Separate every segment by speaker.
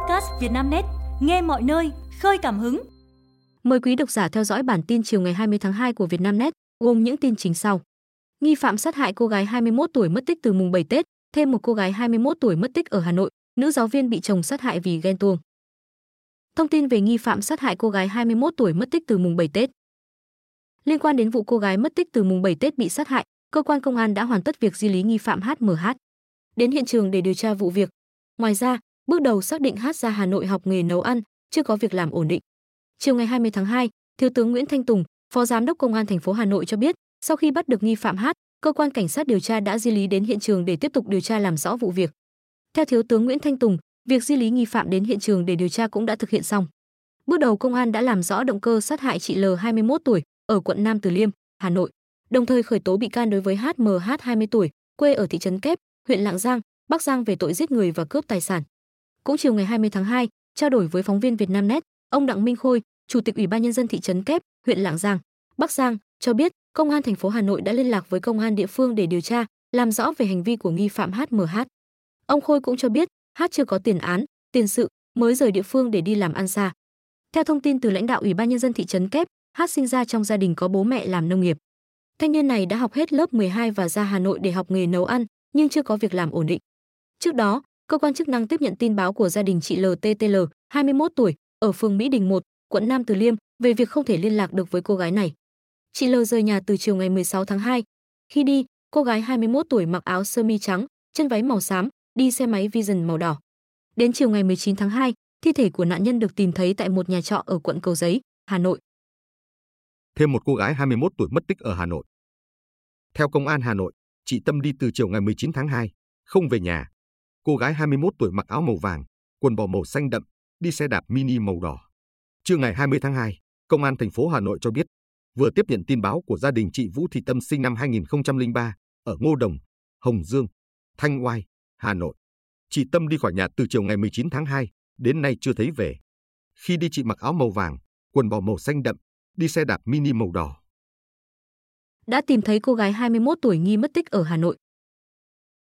Speaker 1: podcast Vietnamnet, nghe mọi nơi, khơi cảm hứng.
Speaker 2: Mời quý độc giả theo dõi bản tin chiều ngày 20 tháng 2 của Vietnamnet, gồm những tin chính sau. Nghi phạm sát hại cô gái 21 tuổi mất tích từ mùng 7 Tết, thêm một cô gái 21 tuổi mất tích ở Hà Nội, nữ giáo viên bị chồng sát hại vì ghen tuông. Thông tin về nghi phạm sát hại cô gái 21 tuổi mất tích từ mùng 7 Tết. Liên quan đến vụ cô gái mất tích từ mùng 7 Tết bị sát hại, cơ quan công an đã hoàn tất việc di lý nghi phạm HMH. Đến hiện trường để điều tra vụ việc. Ngoài ra, bước đầu xác định Hát ra Hà Nội học nghề nấu ăn, chưa có việc làm ổn định. Chiều ngày 20 tháng 2, Thiếu tướng Nguyễn Thanh Tùng, Phó Giám đốc Công an thành phố Hà Nội cho biết, sau khi bắt được nghi phạm Hát, cơ quan cảnh sát điều tra đã di lý đến hiện trường để tiếp tục điều tra làm rõ vụ việc. Theo Thiếu tướng Nguyễn Thanh Tùng, việc di lý nghi phạm đến hiện trường để điều tra cũng đã thực hiện xong. Bước đầu công an đã làm rõ động cơ sát hại chị L 21 tuổi ở quận Nam Từ Liêm, Hà Nội, đồng thời khởi tố bị can đối với HMH 20 tuổi, quê ở thị trấn Kép, huyện Lạng Giang, Bắc Giang về tội giết người và cướp tài sản. Cũng chiều ngày 20 tháng 2, trao đổi với phóng viên Vietnamnet, ông Đặng Minh Khôi, Chủ tịch Ủy ban nhân dân thị trấn Kép, huyện Lạng Giang, Bắc Giang cho biết, công an thành phố Hà Nội đã liên lạc với công an địa phương để điều tra, làm rõ về hành vi của nghi phạm HMH. Ông Khôi cũng cho biết, H chưa có tiền án, tiền sự, mới rời địa phương để đi làm ăn xa. Theo thông tin từ lãnh đạo Ủy ban nhân dân thị trấn Kép, H sinh ra trong gia đình có bố mẹ làm nông nghiệp. Thanh niên này đã học hết lớp 12 và ra Hà Nội để học nghề nấu ăn, nhưng chưa có việc làm ổn định. Trước đó, cơ quan chức năng tiếp nhận tin báo của gia đình chị LTTL, 21 tuổi, ở phường Mỹ Đình 1, quận Nam Từ Liêm về việc không thể liên lạc được với cô gái này. Chị L rời nhà từ chiều ngày 16 tháng 2. Khi đi, cô gái 21 tuổi mặc áo sơ mi trắng, chân váy màu xám, đi xe máy Vision màu đỏ. Đến chiều ngày 19 tháng 2, thi thể của nạn nhân được tìm thấy tại một nhà trọ ở quận Cầu Giấy, Hà Nội.
Speaker 3: Thêm một cô gái 21 tuổi mất tích ở Hà Nội. Theo công an Hà Nội, chị Tâm đi từ chiều ngày 19 tháng 2, không về nhà. Cô gái 21 tuổi mặc áo màu vàng, quần bò màu xanh đậm, đi xe đạp mini màu đỏ. Trưa ngày 20 tháng 2, Công an thành phố Hà Nội cho biết, vừa tiếp nhận tin báo của gia đình chị Vũ Thị Tâm sinh năm 2003 ở Ngô Đồng, Hồng Dương, Thanh Oai, Hà Nội. Chị Tâm đi khỏi nhà từ chiều ngày 19 tháng 2, đến nay chưa thấy về. Khi đi chị mặc áo màu vàng, quần bò màu xanh đậm, đi xe đạp mini màu đỏ.
Speaker 2: Đã tìm thấy cô gái 21 tuổi nghi mất tích ở Hà Nội.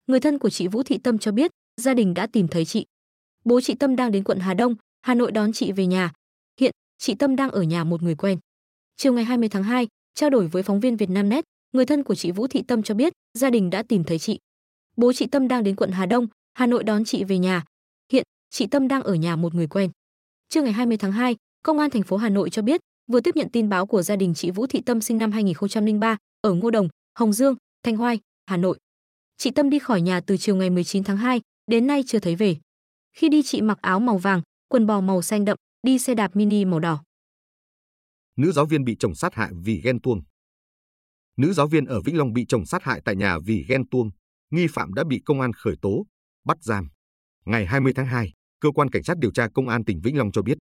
Speaker 2: Người thân của chị Vũ Thị Tâm cho biết, gia đình đã tìm thấy chị. Bố chị Tâm đang đến quận Hà Đông, Hà Nội đón chị về nhà. Hiện, chị Tâm đang ở nhà một người quen. Chiều ngày 20 tháng 2, trao đổi với phóng viên Vietnamnet, người thân của chị Vũ Thị Tâm cho biết, gia đình đã tìm thấy chị. Bố chị Tâm đang đến quận Hà Đông, Hà Nội đón chị về nhà. Hiện, chị Tâm đang ở nhà một người quen. Trưa ngày 20 tháng 2, Công an thành phố Hà Nội cho biết, vừa tiếp nhận tin báo của gia đình chị Vũ Thị Tâm sinh năm 2003 ở Ngô Đồng, Hồng Dương, Thanh Hoai, Hà Nội. Chị Tâm đi khỏi nhà từ chiều ngày 19 tháng 2, đến nay chưa thấy về. Khi đi chị mặc áo màu vàng, quần bò màu xanh đậm, đi xe đạp mini màu đỏ.
Speaker 3: Nữ giáo viên bị chồng sát hại vì ghen tuông. Nữ giáo viên ở Vĩnh Long bị chồng sát hại tại nhà vì ghen tuông, nghi phạm đã bị công an khởi tố, bắt giam. Ngày 20 tháng 2, cơ quan cảnh sát điều tra công an tỉnh Vĩnh Long cho biết,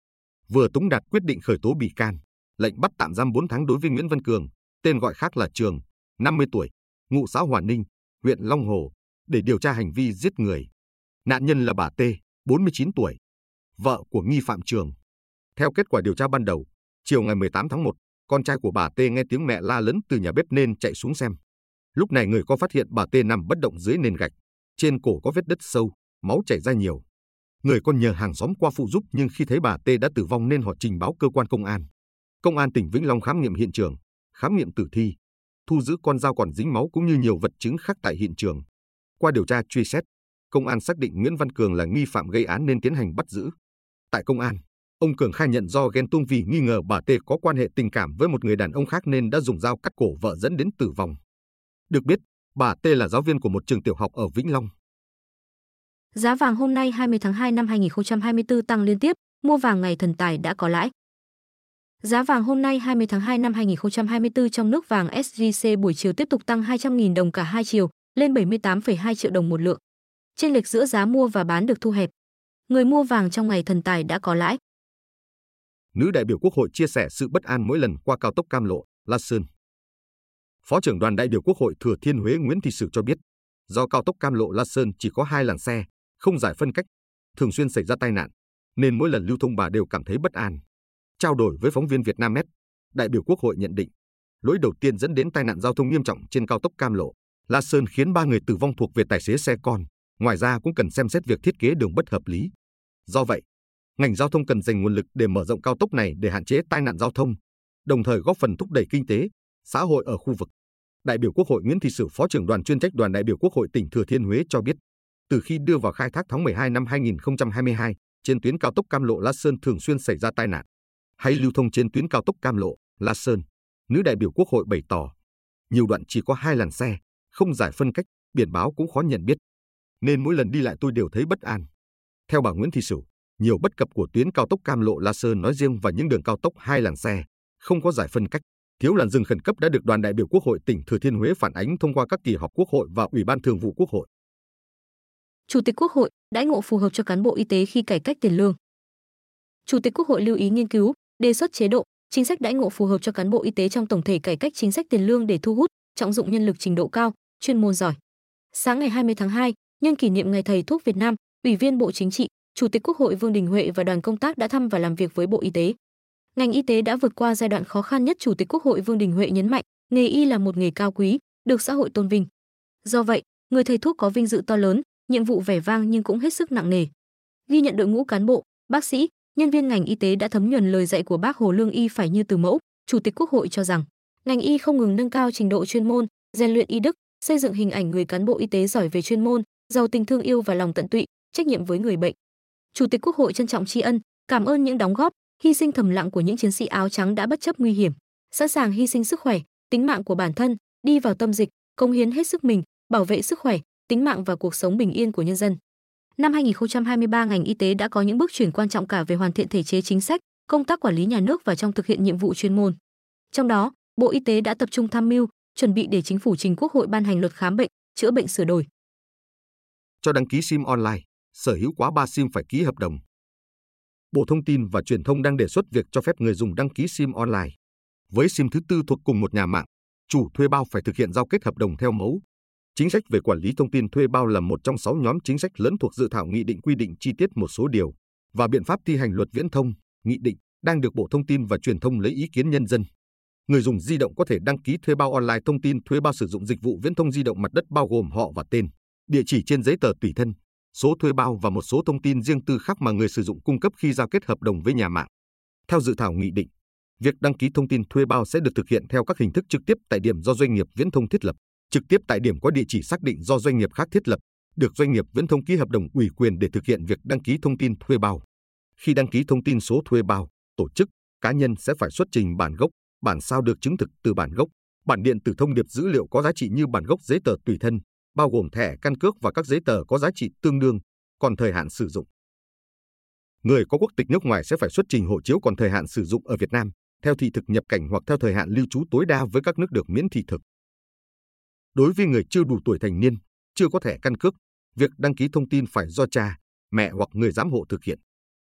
Speaker 3: vừa tống đạt quyết định khởi tố bị can, lệnh bắt tạm giam 4 tháng đối với Nguyễn Văn Cường, tên gọi khác là Trường, 50 tuổi, ngụ xã Hòa Ninh, huyện Long Hồ, để điều tra hành vi giết người. Nạn nhân là bà T, 49 tuổi, vợ của nghi phạm Trường. Theo kết quả điều tra ban đầu, chiều ngày 18 tháng 1, con trai của bà T nghe tiếng mẹ la lớn từ nhà bếp nên chạy xuống xem. Lúc này người có phát hiện bà T nằm bất động dưới nền gạch, trên cổ có vết đất sâu, máu chảy ra nhiều. Người con nhờ hàng xóm qua phụ giúp nhưng khi thấy bà T đã tử vong nên họ trình báo cơ quan công an. Công an tỉnh Vĩnh Long khám nghiệm hiện trường, khám nghiệm tử thi, thu giữ con dao còn dính máu cũng như nhiều vật chứng khác tại hiện trường. Qua điều tra truy xét, công an xác định Nguyễn Văn Cường là nghi phạm gây án nên tiến hành bắt giữ. Tại công an, ông Cường khai nhận do ghen tuông vì nghi ngờ bà T có quan hệ tình cảm với một người đàn ông khác nên đã dùng dao cắt cổ vợ dẫn đến tử vong. Được biết, bà T là giáo viên của một trường tiểu học ở Vĩnh Long.
Speaker 2: Giá vàng hôm nay 20 tháng 2 năm 2024 tăng liên tiếp, mua vàng ngày thần tài đã có lãi. Giá vàng hôm nay 20 tháng 2 năm 2024 trong nước vàng SJC buổi chiều tiếp tục tăng 200.000 đồng cả hai chiều, lên 78,2 triệu đồng một lượng. Trên lệch giữa giá mua và bán được thu hẹp. Người mua vàng trong ngày thần tài đã có lãi.
Speaker 3: Nữ đại biểu Quốc hội chia sẻ sự bất an mỗi lần qua cao tốc Cam Lộ, La Sơn. Phó trưởng đoàn đại biểu Quốc hội Thừa Thiên Huế Nguyễn Thị Sử cho biết, do cao tốc Cam Lộ La Sơn chỉ có hai làn xe, không giải phân cách, thường xuyên xảy ra tai nạn, nên mỗi lần lưu thông bà đều cảm thấy bất an. Trao đổi với phóng viên Vietnamnet, đại biểu Quốc hội nhận định, lỗi đầu tiên dẫn đến tai nạn giao thông nghiêm trọng trên cao tốc Cam Lộ, La Sơn khiến ba người tử vong thuộc về tài xế xe con, ngoài ra cũng cần xem xét việc thiết kế đường bất hợp lý. Do vậy, ngành giao thông cần dành nguồn lực để mở rộng cao tốc này để hạn chế tai nạn giao thông, đồng thời góp phần thúc đẩy kinh tế, xã hội ở khu vực. Đại biểu Quốc hội Nguyễn Thị Sử, Phó trưởng đoàn chuyên trách đoàn đại biểu Quốc hội tỉnh Thừa Thiên Huế cho biết, từ khi đưa vào khai thác tháng 12 năm 2022, trên tuyến cao tốc Cam Lộ La Sơn thường xuyên xảy ra tai nạn. Hay lưu thông trên tuyến cao tốc Cam Lộ, La Sơn, nữ đại biểu Quốc hội bày tỏ, nhiều đoạn chỉ có hai làn xe, không giải phân cách, biển báo cũng khó nhận biết. Nên mỗi lần đi lại tôi đều thấy bất an. Theo bà Nguyễn Thị Sửu, nhiều bất cập của tuyến cao tốc Cam Lộ La Sơn nói riêng và những đường cao tốc hai làn xe, không có giải phân cách, thiếu làn dừng khẩn cấp đã được đoàn đại biểu Quốc hội tỉnh Thừa Thiên Huế phản ánh thông qua các kỳ họp Quốc hội và Ủy ban Thường vụ Quốc hội.
Speaker 2: Chủ tịch Quốc hội đãi ngộ phù hợp cho cán bộ y tế khi cải cách tiền lương. Chủ tịch Quốc hội lưu ý nghiên cứu, đề xuất chế độ, chính sách đãi ngộ phù hợp cho cán bộ y tế trong tổng thể cải cách chính sách tiền lương để thu hút, trọng dụng nhân lực trình độ cao, chuyên môn giỏi. Sáng ngày 20 tháng 2, nhân kỷ niệm Ngày Thầy thuốc Việt Nam, Ủy viên Bộ Chính trị, Chủ tịch Quốc hội Vương Đình Huệ và đoàn công tác đã thăm và làm việc với Bộ Y tế. Ngành y tế đã vượt qua giai đoạn khó khăn nhất, Chủ tịch Quốc hội Vương Đình Huệ nhấn mạnh, nghề y là một nghề cao quý, được xã hội tôn vinh. Do vậy, người thầy thuốc có vinh dự to lớn, nhiệm vụ vẻ vang nhưng cũng hết sức nặng nề. Ghi nhận đội ngũ cán bộ, bác sĩ, nhân viên ngành y tế đã thấm nhuần lời dạy của bác Hồ Lương Y phải như từ mẫu, Chủ tịch Quốc hội cho rằng, ngành y không ngừng nâng cao trình độ chuyên môn, rèn luyện y đức, xây dựng hình ảnh người cán bộ y tế giỏi về chuyên môn, giàu tình thương yêu và lòng tận tụy, trách nhiệm với người bệnh. Chủ tịch Quốc hội trân trọng tri ân, cảm ơn những đóng góp, hy sinh thầm lặng của những chiến sĩ áo trắng đã bất chấp nguy hiểm, sẵn sàng hy sinh sức khỏe, tính mạng của bản thân, đi vào tâm dịch, công hiến hết sức mình, bảo vệ sức khỏe, tính mạng và cuộc sống bình yên của nhân dân. Năm 2023 ngành y tế đã có những bước chuyển quan trọng cả về hoàn thiện thể chế chính sách, công tác quản lý nhà nước và trong thực hiện nhiệm vụ chuyên môn. Trong đó, Bộ Y tế đã tập trung tham mưu, chuẩn bị để chính phủ trình Quốc hội ban hành luật khám bệnh, chữa bệnh sửa đổi.
Speaker 3: Cho đăng ký SIM online, sở hữu quá 3 SIM phải ký hợp đồng. Bộ Thông tin và Truyền thông đang đề xuất việc cho phép người dùng đăng ký SIM online. Với SIM thứ tư thuộc cùng một nhà mạng, chủ thuê bao phải thực hiện giao kết hợp đồng theo mẫu. Chính sách về quản lý thông tin thuê bao là một trong sáu nhóm chính sách lớn thuộc dự thảo nghị định quy định chi tiết một số điều và biện pháp thi hành luật viễn thông, nghị định đang được Bộ Thông tin và Truyền thông lấy ý kiến nhân dân. Người dùng di động có thể đăng ký thuê bao online thông tin thuê bao sử dụng dịch vụ viễn thông di động mặt đất bao gồm họ và tên, địa chỉ trên giấy tờ tùy thân, số thuê bao và một số thông tin riêng tư khác mà người sử dụng cung cấp khi giao kết hợp đồng với nhà mạng. Theo dự thảo nghị định, việc đăng ký thông tin thuê bao sẽ được thực hiện theo các hình thức trực tiếp tại điểm do doanh nghiệp viễn thông thiết lập, trực tiếp tại điểm có địa chỉ xác định do doanh nghiệp khác thiết lập, được doanh nghiệp viễn thông ký hợp đồng ủy quyền để thực hiện việc đăng ký thông tin thuê bao. Khi đăng ký thông tin số thuê bao, tổ chức, cá nhân sẽ phải xuất trình bản gốc, bản sao được chứng thực từ bản gốc, bản điện tử thông điệp dữ liệu có giá trị như bản gốc giấy tờ tùy thân, bao gồm thẻ căn cước và các giấy tờ có giá trị tương đương, còn thời hạn sử dụng. Người có quốc tịch nước ngoài sẽ phải xuất trình hộ chiếu còn thời hạn sử dụng ở Việt Nam, theo thị thực nhập cảnh hoặc theo thời hạn lưu trú tối đa với các nước được miễn thị thực. Đối với người chưa đủ tuổi thành niên, chưa có thẻ căn cước, việc đăng ký thông tin phải do cha, mẹ hoặc người giám hộ thực hiện.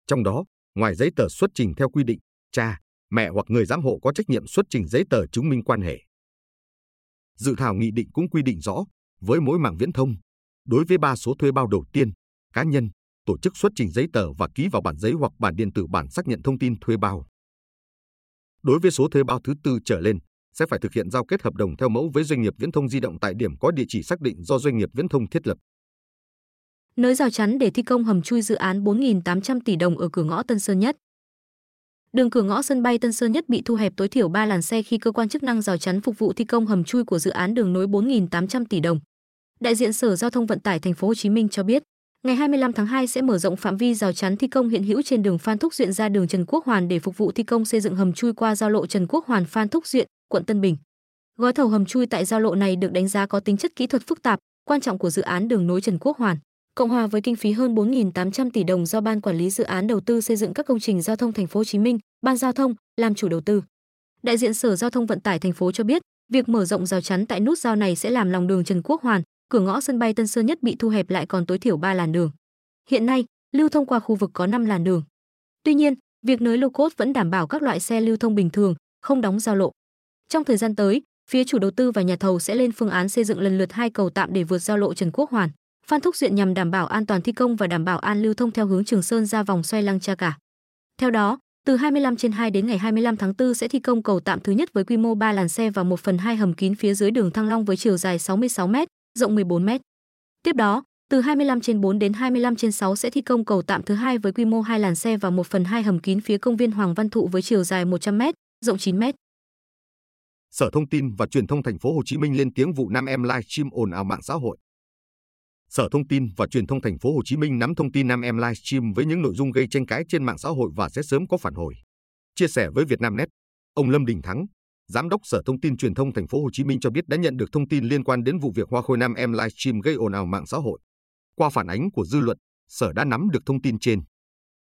Speaker 3: Trong đó, ngoài giấy tờ xuất trình theo quy định, cha, mẹ hoặc người giám hộ có trách nhiệm xuất trình giấy tờ chứng minh quan hệ. Dự thảo nghị định cũng quy định rõ, với mỗi mạng viễn thông, đối với ba số thuê bao đầu tiên, cá nhân, tổ chức xuất trình giấy tờ và ký vào bản giấy hoặc bản điện tử bản xác nhận thông tin thuê bao. Đối với số thuê bao thứ tư trở lên, sẽ phải thực hiện giao kết hợp đồng theo mẫu với doanh nghiệp viễn thông di động tại điểm có địa chỉ xác định do doanh nghiệp viễn thông thiết lập.
Speaker 2: Nới rào chắn để thi công hầm chui dự án 4.800 tỷ đồng ở cửa ngõ Tân Sơn Nhất. Đường cửa ngõ sân bay Tân Sơn Nhất bị thu hẹp tối thiểu 3 làn xe khi cơ quan chức năng rào chắn phục vụ thi công hầm chui của dự án đường nối 4.800 tỷ đồng. Đại diện Sở Giao thông Vận tải Thành phố Hồ Chí Minh cho biết, ngày 25 tháng 2 sẽ mở rộng phạm vi rào chắn thi công hiện hữu trên đường Phan Thúc Duyện ra đường Trần Quốc Hoàn để phục vụ thi công xây dựng hầm chui qua giao lộ Trần Quốc Hoàn Phan Thúc Duyện, quận Tân Bình. Gói thầu hầm chui tại giao lộ này được đánh giá có tính chất kỹ thuật phức tạp, quan trọng của dự án đường nối Trần Quốc Hoàn. Cộng hòa với kinh phí hơn 4.800 tỷ đồng do Ban Quản lý Dự án Đầu tư xây dựng các công trình giao thông Thành phố Hồ Chí Minh, Ban Giao thông làm chủ đầu tư. Đại diện Sở Giao thông Vận tải thành phố cho biết, việc mở rộng rào chắn tại nút giao này sẽ làm lòng đường Trần Quốc Hoàn, cửa ngõ sân bay Tân Sơn Nhất bị thu hẹp lại còn tối thiểu 3 làn đường. Hiện nay, lưu thông qua khu vực có 5 làn đường. Tuy nhiên, việc nới lô cốt vẫn đảm bảo các loại xe lưu thông bình thường, không đóng giao lộ. Trong thời gian tới, phía chủ đầu tư và nhà thầu sẽ lên phương án xây dựng lần lượt hai cầu tạm để vượt giao lộ Trần Quốc Hoàn. Phan Thúc Duyện nhằm đảm bảo an toàn thi công và đảm bảo an lưu thông theo hướng Trường Sơn ra vòng xoay Lăng Cha Cả. Theo đó, từ 25 trên 2 đến ngày 25 tháng 4 sẽ thi công cầu tạm thứ nhất với quy mô 3 làn xe và 1 phần 2 hầm kín phía dưới đường Thăng Long với chiều dài 66 m, rộng 14 m. Tiếp đó, Từ 25 trên 4 đến 25 trên 6 sẽ thi công cầu tạm thứ hai với quy mô 2 làn xe và 1 phần 2 hầm kín phía công viên Hoàng Văn Thụ với chiều dài 100 m, rộng 9 m.
Speaker 3: Sở Thông tin và Truyền thông Thành phố Hồ Chí Minh lên tiếng vụ nam em livestream ồn ào mạng xã hội. Sở Thông tin và Truyền thông Thành phố Hồ Chí Minh nắm thông tin nam em livestream với những nội dung gây tranh cãi trên mạng xã hội và sẽ sớm có phản hồi. Chia sẻ với Vietnamnet, ông Lâm Đình Thắng, Giám đốc Sở Thông tin Truyền thông Thành phố Hồ Chí Minh cho biết đã nhận được thông tin liên quan đến vụ việc Hoa Khôi Nam em livestream gây ồn ào mạng xã hội. Qua phản ánh của dư luận, Sở đã nắm được thông tin trên.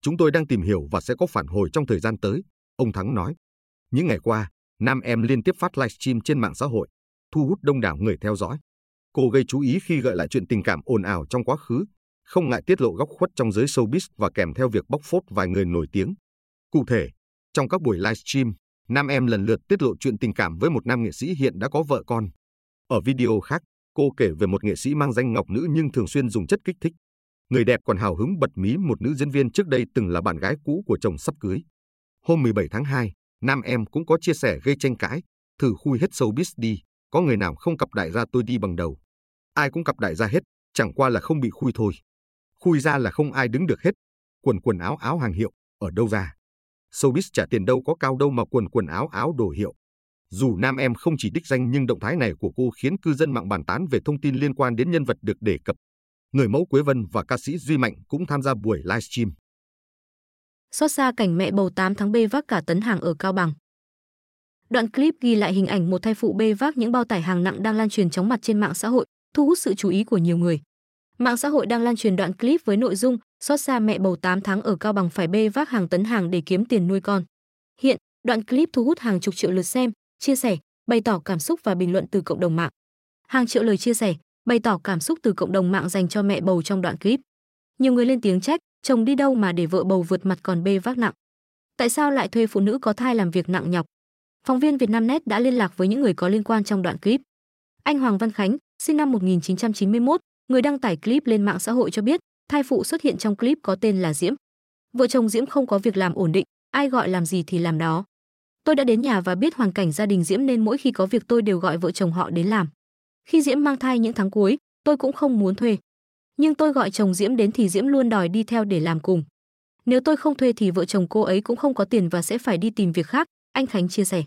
Speaker 3: Chúng tôi đang tìm hiểu và sẽ có phản hồi trong thời gian tới, ông Thắng nói. Những ngày qua, Nam em liên tiếp phát livestream trên mạng xã hội, thu hút đông đảo người theo dõi. Cô gây chú ý khi gợi lại chuyện tình cảm ồn ào trong quá khứ, không ngại tiết lộ góc khuất trong giới showbiz và kèm theo việc bóc phốt vài người nổi tiếng. Cụ thể, trong các buổi livestream, nam em lần lượt tiết lộ chuyện tình cảm với một nam nghệ sĩ hiện đã có vợ con. Ở video khác, cô kể về một nghệ sĩ mang danh ngọc nữ nhưng thường xuyên dùng chất kích thích. Người đẹp còn hào hứng bật mí một nữ diễn viên trước đây từng là bạn gái cũ của chồng sắp cưới. Hôm 17 tháng 2, nam em cũng có chia sẻ gây tranh cãi, thử khui hết showbiz đi, có người nào không cặp đại gia tôi đi bằng đầu. Ai cũng cặp đại gia hết, chẳng qua là không bị khui thôi. Khui ra là không ai đứng được hết. Quần quần áo áo hàng hiệu, ở đâu ra? Showbiz trả tiền đâu có cao đâu mà quần quần áo áo đồ hiệu. Dù nam em không chỉ đích danh nhưng động thái này của cô khiến cư dân mạng bàn tán về thông tin liên quan đến nhân vật được đề cập. Người mẫu Quế Vân và ca sĩ Duy Mạnh cũng tham gia buổi livestream.
Speaker 2: Xót xa cảnh mẹ bầu 8 tháng bê vác cả tấn hàng ở Cao Bằng. Đoạn clip ghi lại hình ảnh một thai phụ bê vác những bao tải hàng nặng đang lan truyền chóng mặt trên mạng xã hội, thu hút sự chú ý của nhiều người. Mạng xã hội đang lan truyền đoạn clip với nội dung xót xa mẹ bầu 8 tháng ở Cao Bằng phải bê vác hàng tấn hàng để kiếm tiền nuôi con. Hiện, đoạn clip thu hút hàng chục triệu lượt xem, chia sẻ, bày tỏ cảm xúc và bình luận từ cộng đồng mạng. Hàng triệu lời chia sẻ, bày tỏ cảm xúc từ cộng đồng mạng dành cho mẹ bầu trong đoạn clip. Nhiều người lên tiếng trách, chồng đi đâu mà để vợ bầu vượt mặt còn bê vác nặng. Tại sao lại thuê phụ nữ có thai làm việc nặng nhọc? Phóng viên Vietnamnet đã liên lạc với những người có liên quan trong đoạn clip. Anh Hoàng Văn Khánh, sinh năm 1991, người đăng tải clip lên mạng xã hội cho biết, thai phụ xuất hiện trong clip có tên là Diễm. Vợ chồng Diễm không có việc làm ổn định, ai gọi làm gì thì làm đó. Tôi đã đến nhà và biết hoàn cảnh gia đình Diễm nên mỗi khi có việc tôi đều gọi vợ chồng họ đến làm. Khi Diễm mang thai những tháng cuối, tôi cũng không muốn thuê. Nhưng tôi gọi chồng Diễm đến thì Diễm luôn đòi đi theo để làm cùng. Nếu tôi không thuê thì vợ chồng cô ấy cũng không có tiền và sẽ phải đi tìm việc khác, anh Khánh chia sẻ.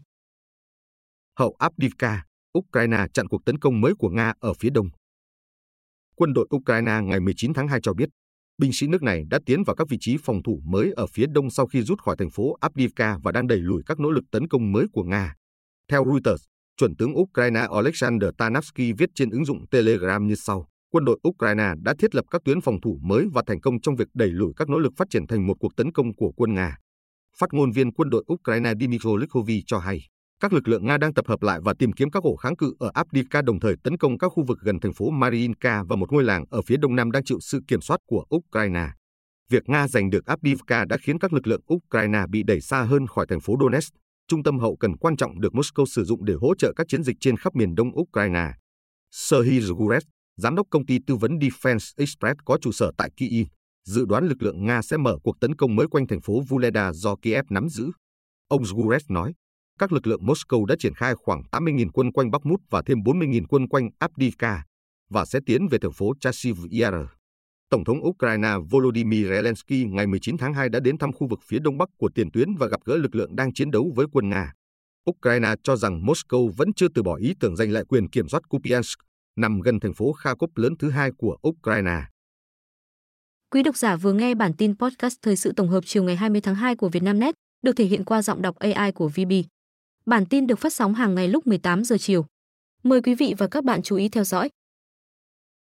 Speaker 3: Hậu Abdivka, Ukraine chặn cuộc tấn công mới của Nga ở phía đông. Quân đội Ukraine ngày 19 tháng 2 cho biết, binh sĩ nước này đã tiến vào các vị trí phòng thủ mới ở phía đông sau khi rút khỏi thành phố Abdivka và đang đẩy lùi các nỗ lực tấn công mới của Nga. Theo Reuters, chuẩn tướng Ukraine Alexander Tanavsky viết trên ứng dụng Telegram như sau. Quân đội Ukraine đã thiết lập các tuyến phòng thủ mới và thành công trong việc đẩy lùi các nỗ lực phát triển thành một cuộc tấn công của quân Nga. Phát ngôn viên quân đội Ukraine Dmytro Likhovy cho hay, các lực lượng Nga đang tập hợp lại và tìm kiếm các ổ kháng cự ở Abdika đồng thời tấn công các khu vực gần thành phố Mariinka và một ngôi làng ở phía đông nam đang chịu sự kiểm soát của Ukraine. Việc Nga giành được Abdivka đã khiến các lực lượng Ukraine bị đẩy xa hơn khỏi thành phố Donetsk, trung tâm hậu cần quan trọng được Moscow sử dụng để hỗ trợ các chiến dịch trên khắp miền đông Ukraine. Serhiy Zgurev, giám đốc công ty tư vấn Defense Express có trụ sở tại Kyiv, dự đoán lực lượng Nga sẽ mở cuộc tấn công mới quanh thành phố Vuleda do Kiev nắm giữ. Ông Zgurev nói, các lực lượng Moscow đã triển khai khoảng 80.000 quân quanh Bakhmut và thêm 40.000 quân quanh Avdiivka và sẽ tiến về thành phố Chasiv Yar. Tổng thống Ukraine Volodymyr Zelensky ngày 19 tháng 2 đã đến thăm khu vực phía đông bắc của tiền tuyến và gặp gỡ lực lượng đang chiến đấu với quân Nga. Ukraine cho rằng Moscow vẫn chưa từ bỏ ý tưởng giành lại quyền kiểm soát Kupiansk, nằm gần thành phố Kharkov lớn thứ hai của Ukraine.
Speaker 2: Quý độc giả vừa nghe bản tin podcast thời sự tổng hợp chiều ngày 20 tháng 2 của Vietnamnet, được thể hiện qua giọng đọc AI của VB. Bản tin được phát sóng hàng ngày lúc 18 giờ chiều. Mời quý vị và các bạn chú ý theo dõi.